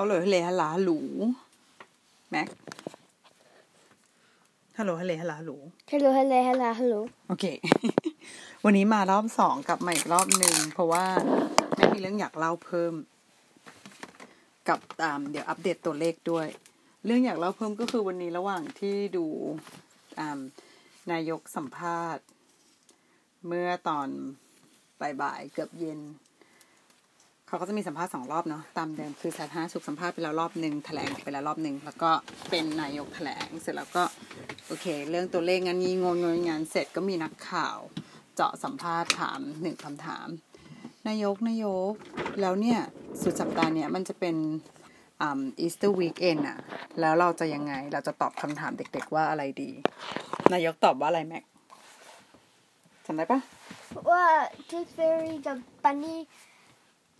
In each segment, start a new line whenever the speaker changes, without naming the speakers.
ฮัลโหลฮัลโหลฮัลโหลฮัลโหลแม็กฮัลโหลฮัลโหลฮัลโหลฮัลโหล
Hello, hello, hello, hello.
โอเค วันนี้มารอบสองกลับมาอีกรอบหนึ่งเพราะว่าแม่มีเรื่องอยากเล่าเพิ่ม กับตามเดี๋ยวอัปเดตตัวเลขด้วย เรื่องอยากเล่าเพิ่มก็คือวันนี้ระหว่างที่ดูอ่านายกสัมภาษณ์ เมื่อตอนบ่ายๆเกือบเย็น เขาก็จะมีสัมภาษณ์สองรอบเนาะตามเดิมคือสาธารณสุขสัมภาษณ์ไปแล้วรอบหนึ่งแถลงไปแล้วรอบหนึ่งแล้วก็เป็นนายกแถลงเสร็จแล้วก็โอเค เรื่องตัวเลขงานงี้งงงงานเสร็จก็มีนักข่าว เจาะสัมภาษณ์ถามหนึ่งคำถาม นายกนายก แล้วเนี่ยสุดสัปดาห์เนี่ยมันจะเป็น Easter weekend อะแล้วเราจะยังไงเราจะตอบคำถามเด็กๆว่าอะไรดี นายกตอบว่าอะไรแม็กจำได้ปะ
Well, Tooth Fairy, the bunny,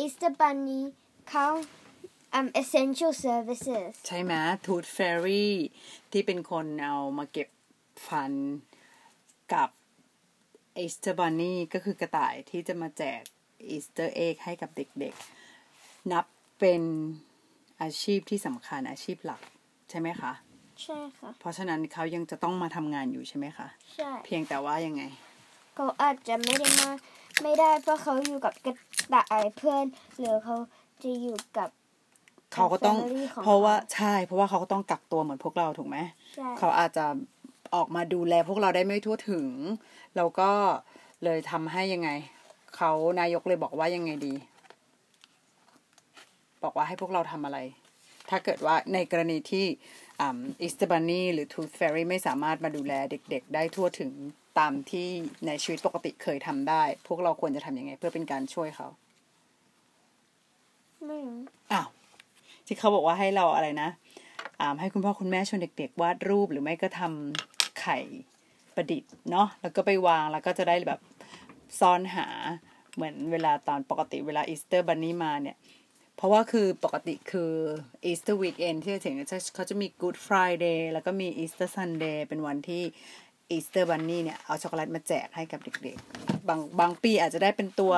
is the bunny count um essential services?
ใช่ไหมทูตเฟ r รี่ที่เป็นคนเอามาเก็บฟันกับ Easter Bunny ก็คือกระต่ายที่จะมาแจก Easter egg ให้กับเด็กๆ นับเป็นอาชีพที่สำคัญอาชีพหลัก ใช่ไหมคะ
ใช่ค่ะ
เพราะฉะนั้นเขายังจะต้องมาทำงานอยู่ใช่ไหมคะ
ใช่
เพียงแต่ว่ายังไง
เขาอาจจะไม่ได้มา ไม่ได้เพราะเขาอยู่กับกระต่ายเพื่อน หรือเขาจะอยู่กับ
เขาก็ต้อง
family ของ
เพราะว่า
เขา
ใช่ เพราะว่าเขาก็ต้องกักตัวเหมือนพวกเราถูกไหม
ใช่
เขาอาจจะออกมาดูแลพวกเราได้ไม่ทั่วถึง แล้วก็เลยทำให้ยังไง เขานายกเลยบอกว่ายังไงดี บอกว่าให้พวกเราทำอะไร ถ้าเกิดว่าในกรณีที่อิสต์บันนี่หรือทูธเฟ r รี่ไม่สามารถมาดูแลเด็ก ๆ ได้ทั่วถึง ตามที่ในชีวิตปกติเคยทำได้ พวกเราควรจะทำยังไง เพื่อเป็นการช่วยเขา
ไม่รู้
อ้าวที่เขาบอกว่าให้เราอะไรนะอ่าให้คุณพ่อคุณแม่ชวนเด็ก ๆ วาดรูปหรือไม่ก็ทำไข่ประดิษฐ์เนาะแล้วก็ไปวางแล้วก็จะได้แบบซ่อนหาเหมือนเวลาตอนปกติเวลา Easter Bunny มาเนี่ย เพราะว่าคือปกติคือ Easter weekend ที่จะถึงเนี่ยจะเขาจะมี Good Friday แล้วก็มี Easter Sunday เป็นวันที่ Easter Bunny เนี่ยเอาช็อกโกแลตมาแจกให้กับเด็กๆ บางบางปีอาจจะได้เป็นตัว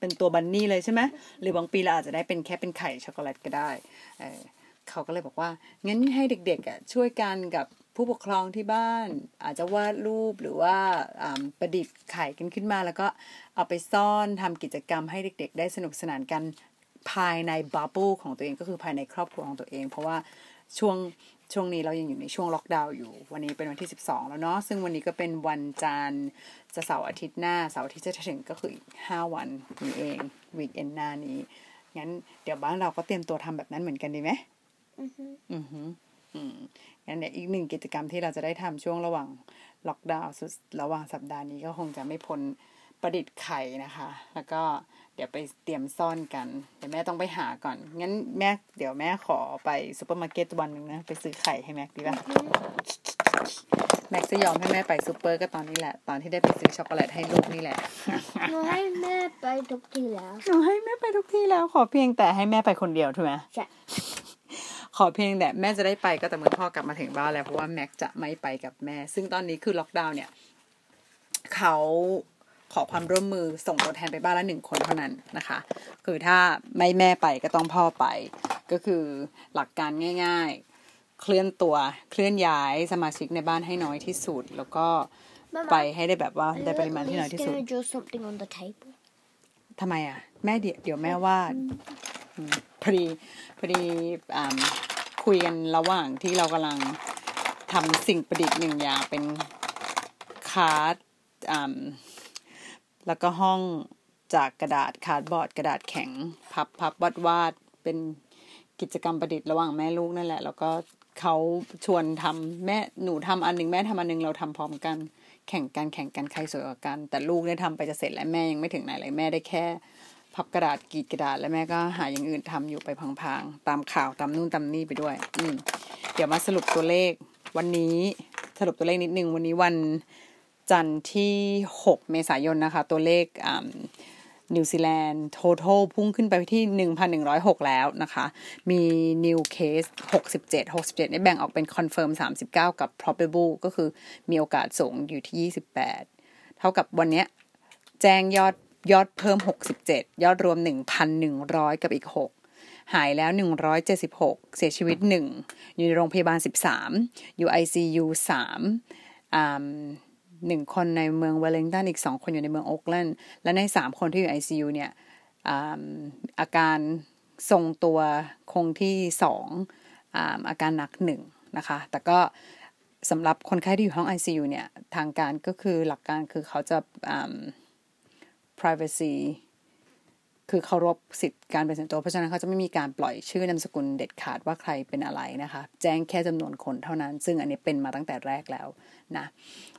เป็นตัว bunny เลยใช่ไหมหรือบางปีเราอาจจะได้เป็นแค่เป็นไข่ช็อกโกแลตก็ได้เเขาก็เลยบอกว่างั้นให้เด็กๆอะช่วยกันกับผู้ปกครองที่บ้าน อาจจะวาดรูปหรือว่าอ่าประดิษฐ์ไข่กันขึ้นมา แล้วก็เอาไปซ่อนทำกิจกรรมให้เด็ก ๆ ได้สนุกสนานกันภายในบับเบิลของตัวเองก็คือภายในครอบครัวของตัวเอง เพราะว่าช่วง ช่วงนี้เรายังอยู่ในช่วงล็อกดาวน์อยู่ วันนี้เป็นวันที่ 12 แล้วเนาะซึ่งวันนี้ก็เป็นวันจันทร์จะเสาร์อาทิตย์หน้าเสาร์อาทิตย์จะถึงก็คืออีก5วันนี้เองวีคเอนหน้านี้งั้นเดี๋ยวบ้านเราก็เตรียมตัวทำแบบนั้นเหมือนกันดีไหม
อือฮึ
อือฮึอืมงั้นเดี๋ยวอีกหนึ่งกิจกรรมที่เราจะได้ทำช่วงระหว่างล็อกดาวน์สุดระหว่างสัปดาห์นี้ก็คงจะไม่พ้นประดิษฐ์ไข่นะคะ แล้วก็ เดี๋ยวไปเตรียมซ่อนกัน เดี๋ยวแม่ต้องไปหาก่อน งั้นแม่เดี๋ยวแม่ขอไปซูเปอร์มาร์เก็ตวันหนึ่งนะ ไปซื้อไข่ให้แม็กดีป่ะ แม็กจะยอมให้แม่ไปซูเปอร์ก็ตอนนี้แหละ ตอนที่ได้ไปซื้อช็อกโกแลตให้ลูกนี่แหละ
หนูให้แม่ไปทุกทีแล้ว
หนูให้แม่ไปทุกที่แล้วขอเพียงแต่ให้แม่ไปคนเดียวถูกไหม
ใช่
ขอเพียงแต่แม่จะได้ไปก็แต่เมื่อพ่อกลับมาถึงบ้านแล้วเพราะว่าแม็กจะไม่ไปกับแม่ ซึ่งตอนนี้คือล็อกดาวน์เนี่ยเขา ขอความร่วมมือส่งตัวแทนไปบ้านละหนึ่งคนเท่านั้นนะคะ คือถ้าไม่แม่ไปก็ต้องพ่อไป ก็คือหลักการง่าย ๆ เคลื่อนตัวเคลื่อนย้ายสมาชิกในบ้านให้น้อยที่สุด แล้วก็ไปให้ได้แบบว่าได้ปริมาณที่น้อยที่สุด
Lily's gonna draw something on the table
ทำไมอะ แม่เดี๋ยวเดี๋ยวแม่ว่าดอืมพอดีพอดีอ่าคุยกันระหว่างที่เรากำลังทำสิ่งประดิษฐ์หนึ่งอย่างเป็น card อ่า แล้วก็ห้องจากกระดาษ cardboard กระดาษแข็ง พับพับวาดวาดเป็นกิจกรรมประดิษฐ์ระหว่างแม่ลูกนั่นแหละ แล้วก็เขาชวนทำแม่หนูทำอันหนึ่งแม่ทำอันหนึ่งเราทำพร้อมกัน แข่งกันแข่งกันใครสวยกว่ากัน แต่ลูกเนี่ยทำไปจะเสร็จแล้วแม่ยังไม่ถึงไหนเลยแม่ได้แค่ พับกระดาษกรีดกระดาษ แล้วแม่ก็หาอย่างอื่นทำอยู่ไปพางๆตามข่าวตามนู่นตามนี่ไปด้วย อืมเดี๋ยวมาสรุปตัวเลข วันนี้สรุปตัวเลขนิดนึงวันนี้วัน จันทร์ที่ 6 เมษายนนะคะ ตัวเลขนิวซีแลนด์ total พุ่งขึ้นไปที่ 1,106 แล้วนะคะ มี new case 67 67เนี่ยแบ่งออกเป็น confirm 39 กับ probable ก็คือมีโอกาสสูงอยู่ที่ 28 เท่ากับวันนี้แจ้งยอดยอดเพิ่ม 67 ยอดรวม 1,100 กับอีก 6 หายแล้ว 176 เสียชีวิต 1 อยู่ในโรงพยาบาล 13 อยู่ ICU 3อ่า หนึ่งคนในเมืองเวลลิงตันอีกสองคนอยู่ในเมืองโอ๊กแลนด์และในสามคนที่อยู่ ICU เนี่ยอาการทรงตัวคงที่สองอาอาการหนักหนึ่งนะคะ แต่ก็สำหรับคนไข้ที่อยู่ห้อง ICU เนี่ย ทางการก็คือหลักการคือเขาจะ privacy คือเคารพสิทธิการเป็นส่วนตัว เพราะฉะนั้นเขาจะไม่มีการปล่อยชื่อนามสกุลเด็ดขาดว่าใครเป็นอะไรนะคะ แจ้งแค่จำนวนคนเท่านั้น ซึ่งอันนี้เป็นมาตั้งแต่แรกแล้วนะ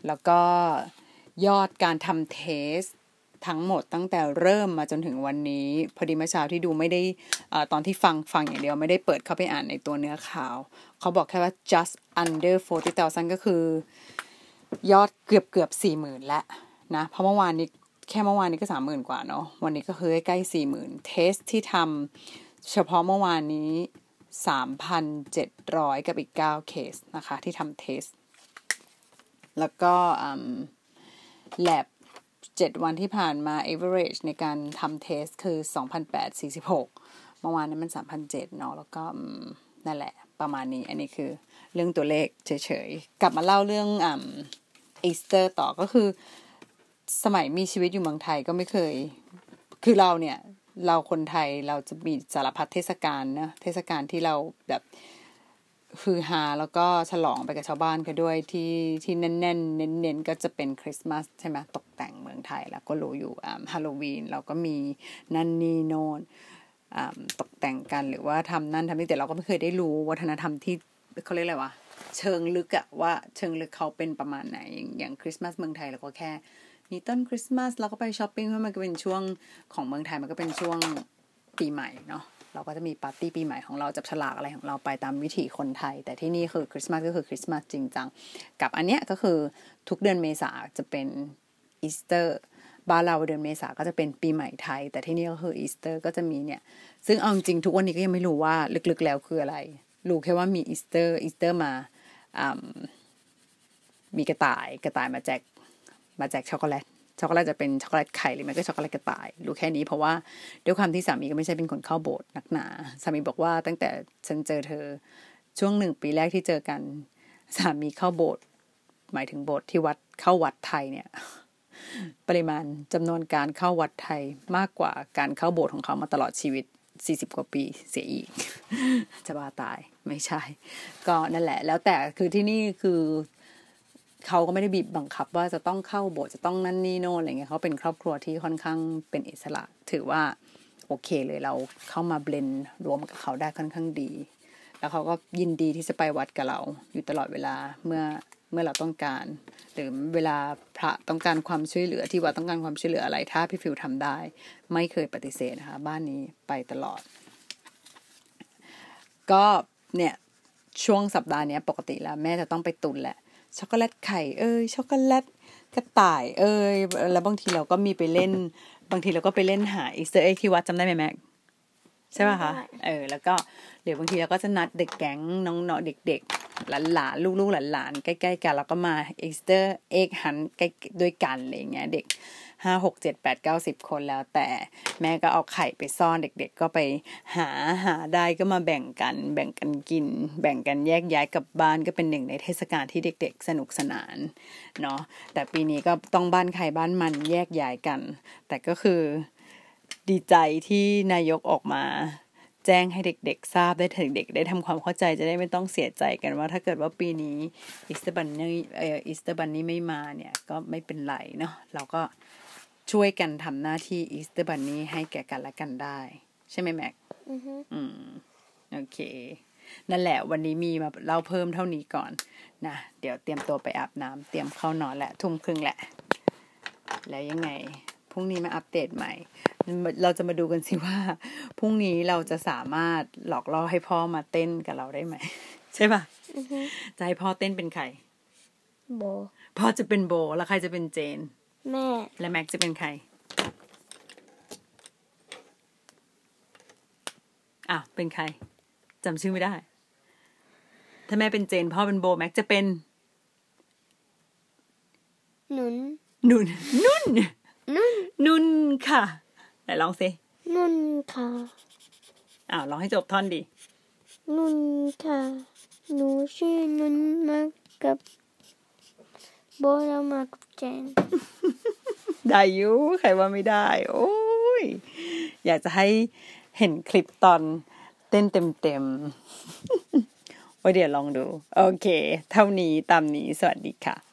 แล้วก็ยอดการทำเทสทั้งหมดตั้งแต่เริ่มมาจนถึงวันนี้ พอดีเมื่อเช้าที่ดูไม่ได้อตอนที่ฟังฟังอย่างเดียวไม่ได้เปิดเข้าไปอ่านในตัวเนื้อข่าว เขาบอกแค่ว่า just under 40,000ก็คือ ยอดเกือบเกือบสี่หมื่นล้วนะเพราะเมื่อวานนี้ แค่เมื่อวานนี้ก็สามหมื่นกว่าเนาะวันนี้ก็คือใกล้สี่หมื่นเทสที่ทำเฉพาะเมื่อวานนี้สามพันเจ็ดร้อยกับอีกเก้าเคสนะคะ ที่ทำเทส แล้วก็แลบเจ็ดวันที่ผ่านมา average ในการทำ test คือสองพันแปดสี่สิบหกเมื่อวานนี้มันสามพันเจ็ดเนาะแล้วก็นั่นแหละประมาณนี้ อันนี้คือเรื่องตัวเลขเฉยๆ กลับมาเล่าเรื่องอีสเตอร์ต่อก็คือ สมัยมีชีวิตอยู่เมืองไทยก็ไม่เคย คือเราเนี่ย เราคนไทยเราจะมีสารพัดเทศกาลนะเทศกาลที่เราแบบคือฮาแล้วก็ฉลองไปกับชาวบ้านกันด้วยที่ที่แน่นๆเน้นๆก็จะเป็นคริสต์มาสใช่ไหมตกแต่งเมืองไทยแล้วก็รู้อยู่อ่าฮาโลวีนเราก็มีนั่นนี่โนนตกแต่งกันหรือว่าทำนั่นทำนี่แต่เราก็ไม่เคยได้รู้วัฒนธรรมที่เขาเรียกอะไรวะเชิงลึกอะว่าเชิงลึกเขาเป็นประมาณไหนอย่างคริสต์มาสเมืองไทยเราก็แค่ มีต้นคริสต์มาสเราก็ไปช้อปปิ้งเพราะมันก็เป็นช่วงของเมืองไทยมันก็เป็นช่วงปีใหม่เนาะเราก็จะมีปาร์ตี้ปีใหม่ของเราจับฉลากอะไรของเราไปตามวิถีคนไทย แต่ที่นี่คือคริสต์มาสก็คือคริสต์มาสจริงจังกับอันเนี้ยก็คือทุกเดือนเมษาจะเป็นอีสเตอร์บ้านเราเดือนเมษาก็จะเป็นปีใหม่ไทย แต่ที่นี่ก็คืออีสเตอร์ก็จะมีเนี่ย ซึ่งเอาจริงทุกวันนี้ก็ยังไม่รู้ว่าลึกๆแล้วคืออะไร รู้แค่ว่ามีอีสเตอร์อีสเตอร์มามีกระต่ายกระต่ายมาแจก มาแจกช็อกโกแลตช็อกโกแลตจะเป็นช็อกโกแลตไข่หรือไม่ก็ช็อกโกแลตกระต่ายรู้แค่นี้เพราะว่าด้วยความที่สามีก็ไม่ใช่เป็นคนเข้าโบสถ์นักหนาสามีบอกว่าตั้งแต่ฉันเจอเธอช่วงหนึ่งปีแรกที่เจอกัน สามีเข้าโบสถ์หมายถึงโบสถ์ที่วัดเข้าวัดไทยเนี่ย ปริมาณจำนวนการเข้าวัดไทยมากกว่าการเข้าโบสถ์ของเขามาตลอดชีวิตสี่สิบกว่าปีเสียอีก จะบ้าตายไม่ใช่ ก็นั่นแหละ แล้วแต่คือที่นี่คือ เขาก็ไม่ได้บีบบังคับว่าจะต้องเข้าโบสถ์จะต้องนั่นนี่โน่นอะไรเงี้ยเขาเป็นครอบครัวที่ค่อนข้างเป็นอิสระ ถือว่าโอเคเลยเราเข้ามาเบลนรวมกับเขาได้ค่อนข้างดี แล้วเขาก็ยินดีที่จะไปวัดกับเรา อยู่ตลอดเวลาเมื่อเมื่อเราต้องการ หรือเวลาพระต้องการความช่วยเหลือที่วัดต้องการความช่วยเหลืออะไรถ้าพี่ฟิวทำได้ ไม่เคยปฏิเสธนะคะบ้านนี้ไปตลอด ก็เนี่ยช่วงสัปดาห์นี้ปกติแล้วแม่จะต้องไปตุนแหละ ช็อกโกแลตไข่เอ้ยช็อกโกแลตกระต่ายเอ้ยแล้วบางทีเราก็มีไปเล่น บางทีเราก็ไปเล่นหา Easter egg ที่วัดจำได้ไหมแม็กใช่ป่ะคะเออแล้วก็เดี๋ยวบางทีเราก็จะนัดเด็กแก๊งน้องๆเด็กๆหลานๆลูกๆหลานๆใกล้ๆกันแล้วก็มา Easter egg hunt ใกล้ด้วยกันอะไรเงี้ยเด็ก ห้าหกเจ็ดแปดเก้าสิบคนแล้วแต่แม่ก็เอาไข่ไปซ่อนเด็กๆ ก็ไปหาหาได้ก็มาแบ่งกัน แบ่งกันกิน แบ่งกันแยกย้ายกลับบ้านก็เป็นหนึ่งในเทศกาลที่เด็ก ๆ สนุกสนานเนาะแต่ปีนี้ก็ต้องบ้านใครบ้านมันแยกย้ายกัน แต่ก็คือดีใจที่นายกออกมาแจ้งให้เด็กๆ ทราบได้ถึงเด็กได้ทำความเข้าใจจะได้ไม่ต้องเสียใจกันว่า ถ้าเกิดว่าปีนี้ Easter Bunny เออ Easter Bunny ไม่มาเนี่ย ก็ไม่เป็นไรเนาะเราก็ ช่วยกันทำหน้าที่อีสเตอร์บันนี่ให้แก่กันและกันได้ ใช่ไหมแม็กอืมโอเค นั่นแหละ วันนี้มีมาเล่าเพิ่มเท่านี้ก่อนนะเดี๋ยวเตรียมตัวไปอาบน้ำเตรียมเข้านอนแหละ ทุ่มครึ่งแหละ แล้วยังไงพรุ่งนี้มาอัปเดตใหม่ เราจะมาดูกันสิว่าพรุ่งนี้เราจะสามารถหลอกล่อให้พ่อมาเต้นกับเราได้ไหม ใช่ปะจะให้พ่อเต้นเป็นใคร
โบ
พ่อจะเป็นโบแล้วใครจะเป็นเจน
แม่
และแม็กจะเป็นใครอะเป็นใครจำชื่อไม่ได้ ถ้าแม่เป็นเจนพ่อเป็นโบแม็กจะเป็น
หนุน
นุ่นนุ่น
นุ่น
นุ่นค่ะไหนลองสิ
นุ่นค่ะ
อ้าวลองให้จบท่อนดิ
นุ่นค่ะ หนูชื่อนุ่นมากับโบเรามากับ จน
ได้อยู่ใครว่าไม่ได้ โอ้ย อยากจะให้เห็นคลิปตอนเต้นเต็มๆโอ้เดี๋ยวลองดู โอเค เท่านี้ตามนี้สวัสดีค่ะ